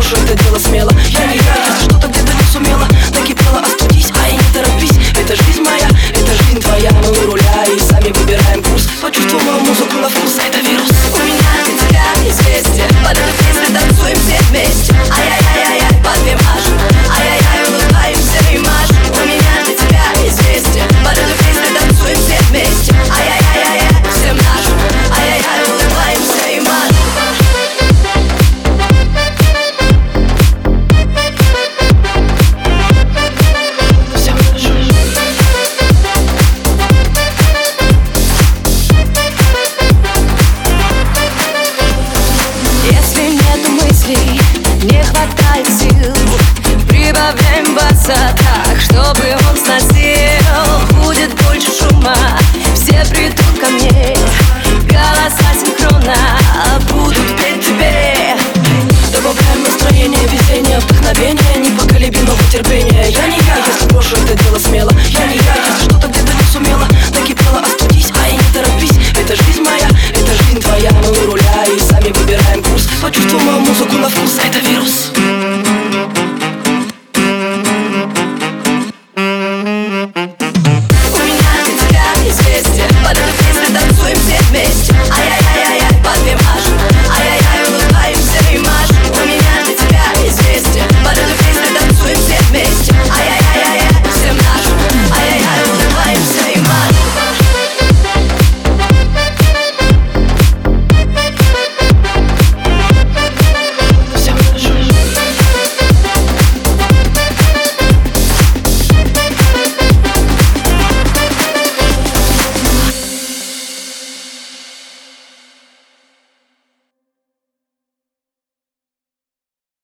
Что это дело смело. действий не хватает сил. Прибавляем баса так, чтобы он сносил Будет больше шума, все придут ко мне. Голоса синхронно будут петь тебе. Добавляем настроение, везение, вдохновение. Непоколебимого терпения. Я не я, если брошу это дело смело.